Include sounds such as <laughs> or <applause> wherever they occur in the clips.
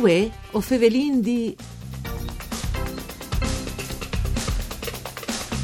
Uè, o fevelin di...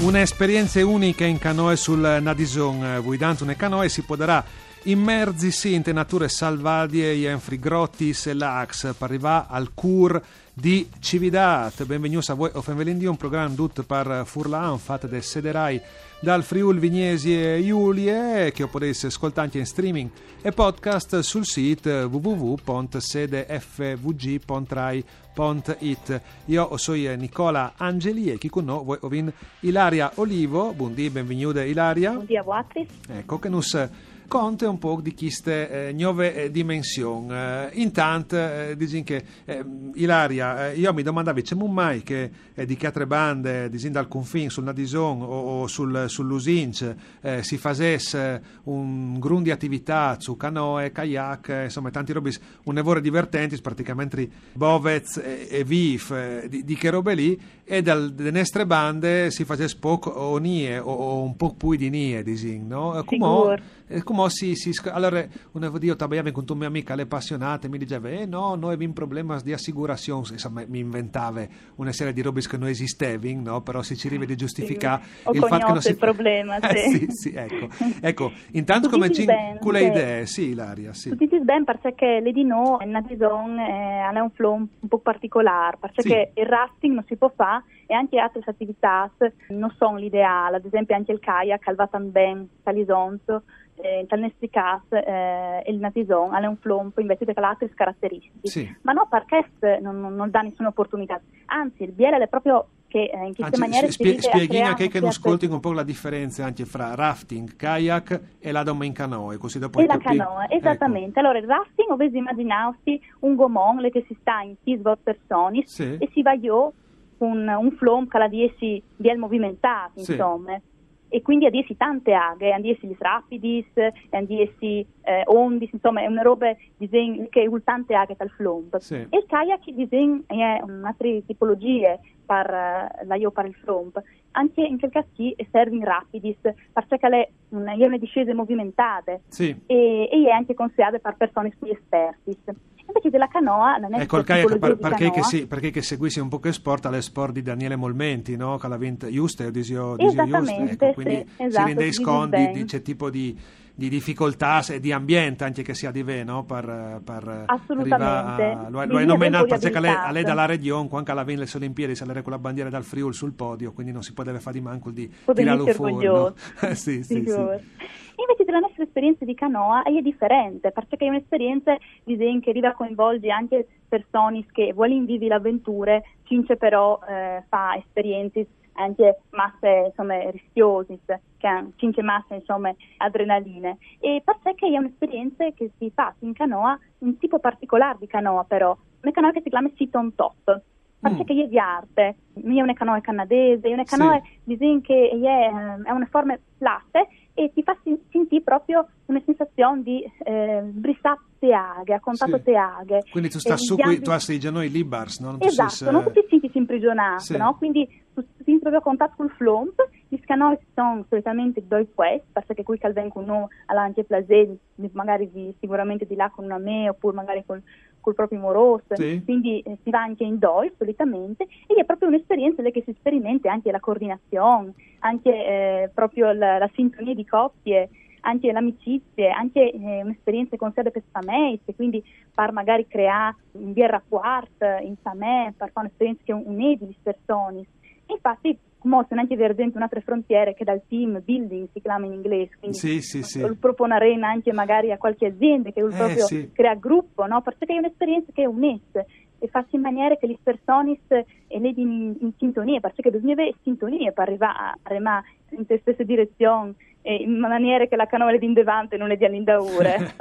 Un'esperienza unica in canoe sul Nadison. Guidando une canoe si potrà immersi in nature salvadie in frigottis e lax per arrivare al cur di Cividat. Benvenuti a voi, Offenvelindi, un programma tutto per Furlan, fatto da Sederai dal Friul Vignesi e Giulie, che potete ascoltare anche in streaming e podcast sul sito www.sedefvg.rai.it. Io sono Nicola Angeli e chi con noi voi ovin Ilaria Olivo. Buondì, benvenuta Ilaria. Buondì a voi. Ecco che nos conte un po' di queste eh, nuove eh, dimensioni. Eh, intanto, eh, dicono che eh, Ilaria, eh, io mi domandavo, c'è mai che di che altre bande, disin dal confine sul Nadison o, o sul, sull'Usinc, si facesse un grun di attività su canoe, kayak, insomma, tanti robi, un evore divertenti, praticamente Bovez e, e Vif, di, di, che robe lì, e dalle nostre bande si facesse poco o nie, o, o un po' più di nie, disin, no? Come come si, si, allora una io parlavo con tua mia amica le appassionate mi diceva eh no noi abbiamo problemi di assicurazione insomma mi inventava una serie di robe che non esistevano no? però si ci arriva di giustificare sì. il fatto che non si il problema eh, sì. sì, ecco, <laughs> ecco intanto come ci con le idee sì Ilaria sì. tutti ben perché le di no è una design è un flow un po' particolare perché il rafting non si può fare e anche altre attività non sono l'ideale ad esempio anche il kayak al Vatanben Talisonzo eh, caso eh, il natison ha un flompo invece di altre caratteristiche sì. ma no perché non, non, dà nessuna opportunità anzi il biele è proprio che eh, in queste Anzi, maniere spie, spieghi anche che non ascolti un po' la differenza anche fra rafting, kayak e la doma in canoe così dopo e la canoa, ecco. esattamente ecco. allora il rafting ovvero immaginarsi un gomon che si sta in 6 persone sì. e si va io un, un flom che la diesi bien movimentato sì. insomma e quindi a dirsi tante aghe, a dirsi gli rapidis, a dirsi eh, ondis, insomma è una roba disegn, che ha tante aghe dal flomp. Sì. E il kayak disegn è un'altra tipologia per uh, la io per il flomp. Anche in quel caso serve in rapidis, perché è una, è una discesa movimentate sì. e, e, è anche consigliata per persone più esperti. Invece della canoa non è ecco il kayak per, perché, che si, perché che seguissi un po' che sport alle sport di Daniele Molmenti no? che l'ha vinto giusto disio, disio Esattamente, ecco, quindi sì, esatto, si rende scondi di, c'è tipo di di difficoltà e di ambiente anche che sia di ve no? per, per assolutamente a, lo, lo hai nominato perché lei, a lei dalla regione quando alla viene le Olimpiadi salire con la bandiera dal Friul sul podio quindi non si poteva fare di manco di tirarlo fuori no? <laughs> sì, sì, sì. Invece della nostra esperienza di canoa è differente, perché è un'esperienza disegno che arriva a coinvolgere anche persone che vogliono vivere l'avventura, cince però eh, fa esperienze anche masse insomma, rischiose, che hanno cinque masse insomma, adrenaline. E perché è un'esperienza che si fa in canoa, un tipo particolare di canoa però, una canoa che si chiama sit on top. Perché mm. è di arte, è una canoa canadese, è una canoa sì. che è, è una forma plate e ti fa sentire proprio una sensazione di eh, brissare teaghe, a contatto sì. teaghe. Quindi tu stai su qui, tu hai già noi libars, no? Non esatto, sei, non ti senti imprigionato, sì. no? Quindi tu sei proprio a contatto col flomp, gli scanori sono solitamente due quest, perché qui che vengono all'anche plasè, magari di, sicuramente di là con una me, oppure magari col, col proprio moroso, sì. quindi eh, si va anche in doi solitamente, e è proprio un'esperienza che si sperimenta anche la coordinazione, anche eh, proprio la, la sintonia di coppie, anche l'amicizia, anche eh, un'esperienza con sé per famiglie, quindi per magari creare un via rapport in famiglia, per fare un'esperienza che un'edi di persone. Infatti mostrano anche per esempio un'altra frontiera che dal team building si chiama in inglese, quindi sì, sì, sì. proporrei anche magari a qualche azienda che eh, proprio sì. crea gruppo, no? perché è un'esperienza che unesse e fa in maniera che le persone le in, in sintonia, perché bisogna avere sintonia per arrivare a remare in te stessa direzione in maniera che la canola di indevante non è di all'indaure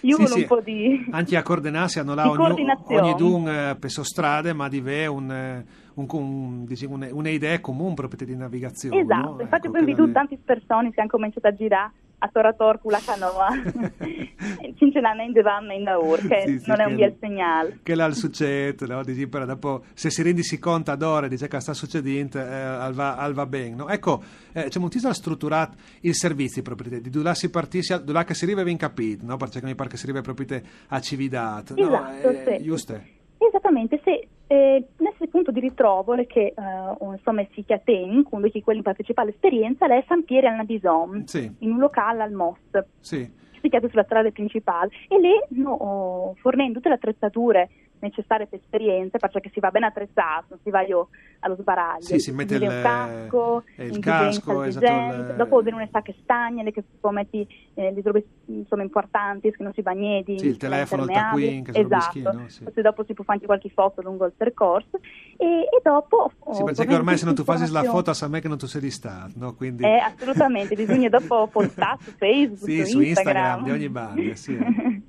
io sì, un sì. po' di anche a coordinarsi hanno là ogni, ogni dun eh, per strade ma di ve un, un, un, diciamo, un'idea comune proprio di navigazione esatto no? infatti ecco, poi vedo tante persone che hanno cominciato a girare a Torator con la canoa <laughs> sinceramente vanno in daur che sì, sì, non è un bel segnale che là succede no? dici, però dopo se si rendi conto ad ora dice che sta succedendo eh, al, va, al va bene no? ecco eh, c'è moltissimo strutturato il servizio proprio di dove si partisce dove si arriva ben capito no? perché mi pare che si arriva proprio a Cividat esatto no? eh, sì. giusto? Esattamente, se eh, punto di ritrovo che uh, insomma si chiateni, quindi chi quelli partecipa all'esperienza, è San Pieri al Nabison, sì. in un locale al MOS. Sì. Si chiama sulla strada principale e lì no, fornendo tutte le attrezzature necessarie per esperienze, perché si va ben attrezzato, non si va io allo sbaraglio. Sì, si mette il, casco, il casco esatto, il... dopo viene una sacche stagne, che poi metti eh, le robe insomma, importanti, che non si bagneti. Sì, il telefono, il taccuin, che esatto. Sì. Poi dopo si può fare anche qualche foto lungo il percorso e, e dopo... Sì, perché ormai se non tu fai la foto sa me che non tu sei di stato, no? Quindi... Eh, assolutamente, bisogna dopo <laughs> postare su Facebook, sì, su, su Instagram, di ogni banda, sì. <laughs>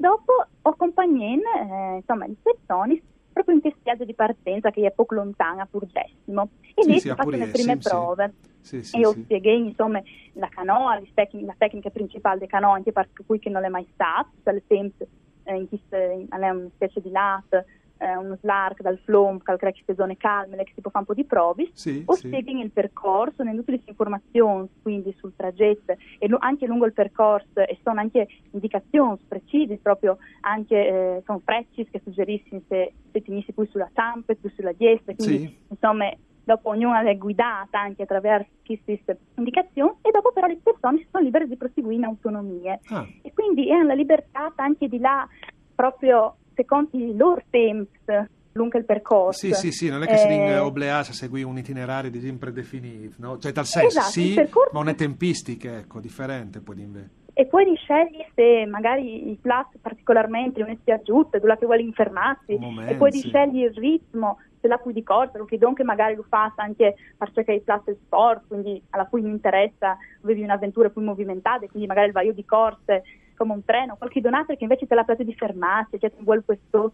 e dopo ho compagnie, eh, insomma, di persone proprio in questo viaggio di partenza che è poco lontana, Purgessimo. E sì, lì sì, si fanno le prime sì, prove. Sì, e io spieghi insomma la canoa, la tecnica principale del canoa, anche per cui che non è mai cioè il tempo eh, in cui è una specie di latte eh, uno slark dal flom, che è che zone calme, che si può fare un po' di provi, sì, o sì. spieghi il percorso, ne tutte le informazioni, quindi sul traghetto e lo, anche lungo il percorso e sono anche indicazioni precise, proprio anche eh, sono frecci che suggeriscono se, se finisci più sulla zampa, più sulla destra, quindi sì. insomma dopo ognuna è guidata anche attraverso queste indicazioni e dopo però le persone sono libere di proseguire in autonomia ah. e quindi hanno la libertà anche di là proprio secondo i loro tempi lungo il percorso. Sì, sì, sì, non è che eh, si obbligata a seguire un itinerario di predefinito, no? Cioè, tal senso, esatto, sì, percorso... ma non è tempistica, ecco, differente poi invece. E poi scegli se magari il plus particolarmente non è spiaggiuto, quella che vuole infermarsi, e poi sì. scegli il ritmo, se la cui di corsa, lo che donche magari lo fa anche perché il plus è sport, quindi alla cui mi interessa, avevi un'avventura più movimentata, quindi magari il vaio di corse come un treno, qualche donato che invece te la piace di fermarsi, che vuole questo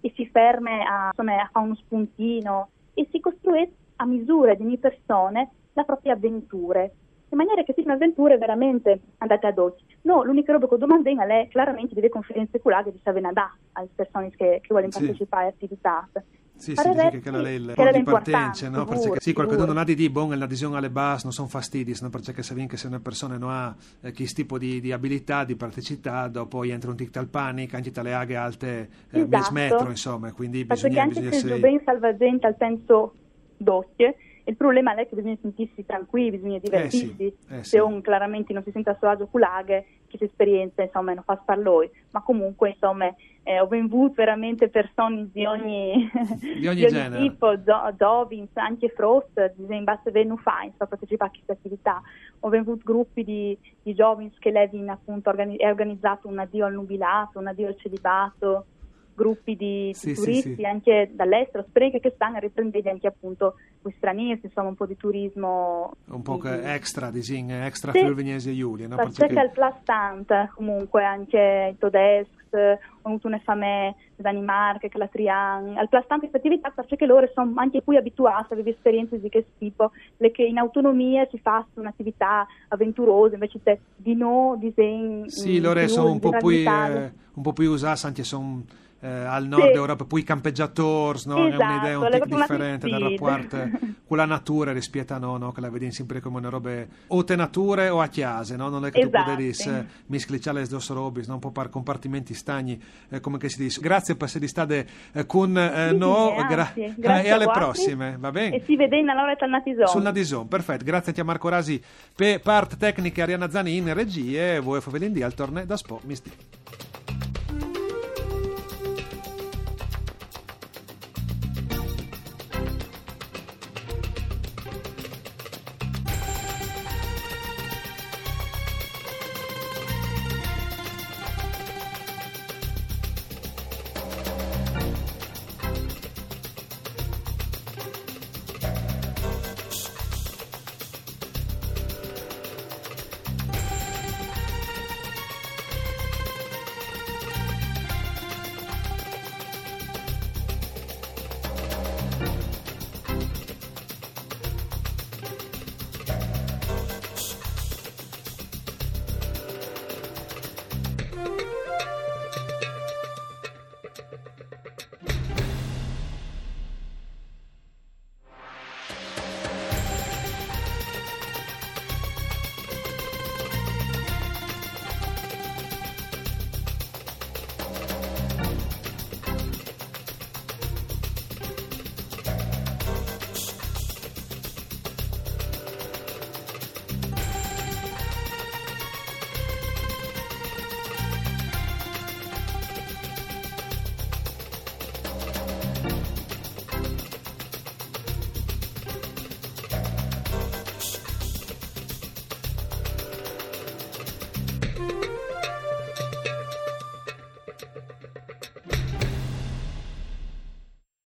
e si ferma a, insomma, a fare uno spuntino e si costruisce a misura di ogni persona la propria avventura in maniera che siano avventure veramente andate ad oggi. No, l'unica roba che domando è chiaramente delle conferenze curate di dare alle persone che, che vogliono Sì. partecipare a attività. Sì, sì, che quella è il che punto di partenza, no? Perché sicuro, sì, qualcuno non ha di dire, bon, l'adesione alle base non sono fastidi, no? perché se vince se una persona non ha eh, questo tipo di, di abilità, di praticità, dopo entra un tic al panico, anche le aghe alte eh, Esatto. metro, insomma, quindi Perché bisogna, anche bisogna se essere... ben salvagente al senso doppie, il problema è che bisogna sentirsi tranquilli, bisogna divertirsi. sì, eh Se sì. uno claramente non si sente a suo agio con che esperienza insomma non fa star lui. Ma comunque insomma eh, ho avuto veramente persone di ogni, Di ogni <laughs> genere. tipo, gio- giovani, anche Frost, in base a fa, insomma, partecipare a queste attività. Ho avuto gruppi di, di giovani che Levin appunto organi- è organizzato un addio al nubilato, un addio al celibato, gruppi di, di Sì, sì, turisti sì. anche dall'estero, spero che stanno riprendendo anche appunto gli stranieri, insomma un po' di turismo. un po' che di- extra, disin, extra Sì. Friuli-Venezia Giulia, no? c'è il plastante comunque anche i tedeschi, ho avuto una fame da Danimarca, che la Trian, al plastante queste attività perché loro sono anche più abituati a avere esperienze di questo tipo, le che in autonomia si fa un'attività avventurosa, invece te di no disegni. Sì, loro sono un po' più, eh, un po' più usati, anche sono eh, al nord Sì. Europa, poi i campeggiatori, no? è Esatto, un'idea un le tic proprio una differente dal rapporto <laughs> con la natura rispetto a no, no, che la vedi sempre come una roba o te nature o a chiase, no? non è che tu Esatto. potevi eh, misclicciare le due robis, no? un po' per compartimenti stagni, eh, come che si dice. Grazie per essere state eh, con eh, Sì, no, gra- eh, grazie e alle prossime, va bene? E si vede in allora al Natison. Sul Nadison, perfetto. Grazie a Marco Rasi per part tecniche Arianna Zani in regie, voi Fovelindi al torneo da Spo Misti.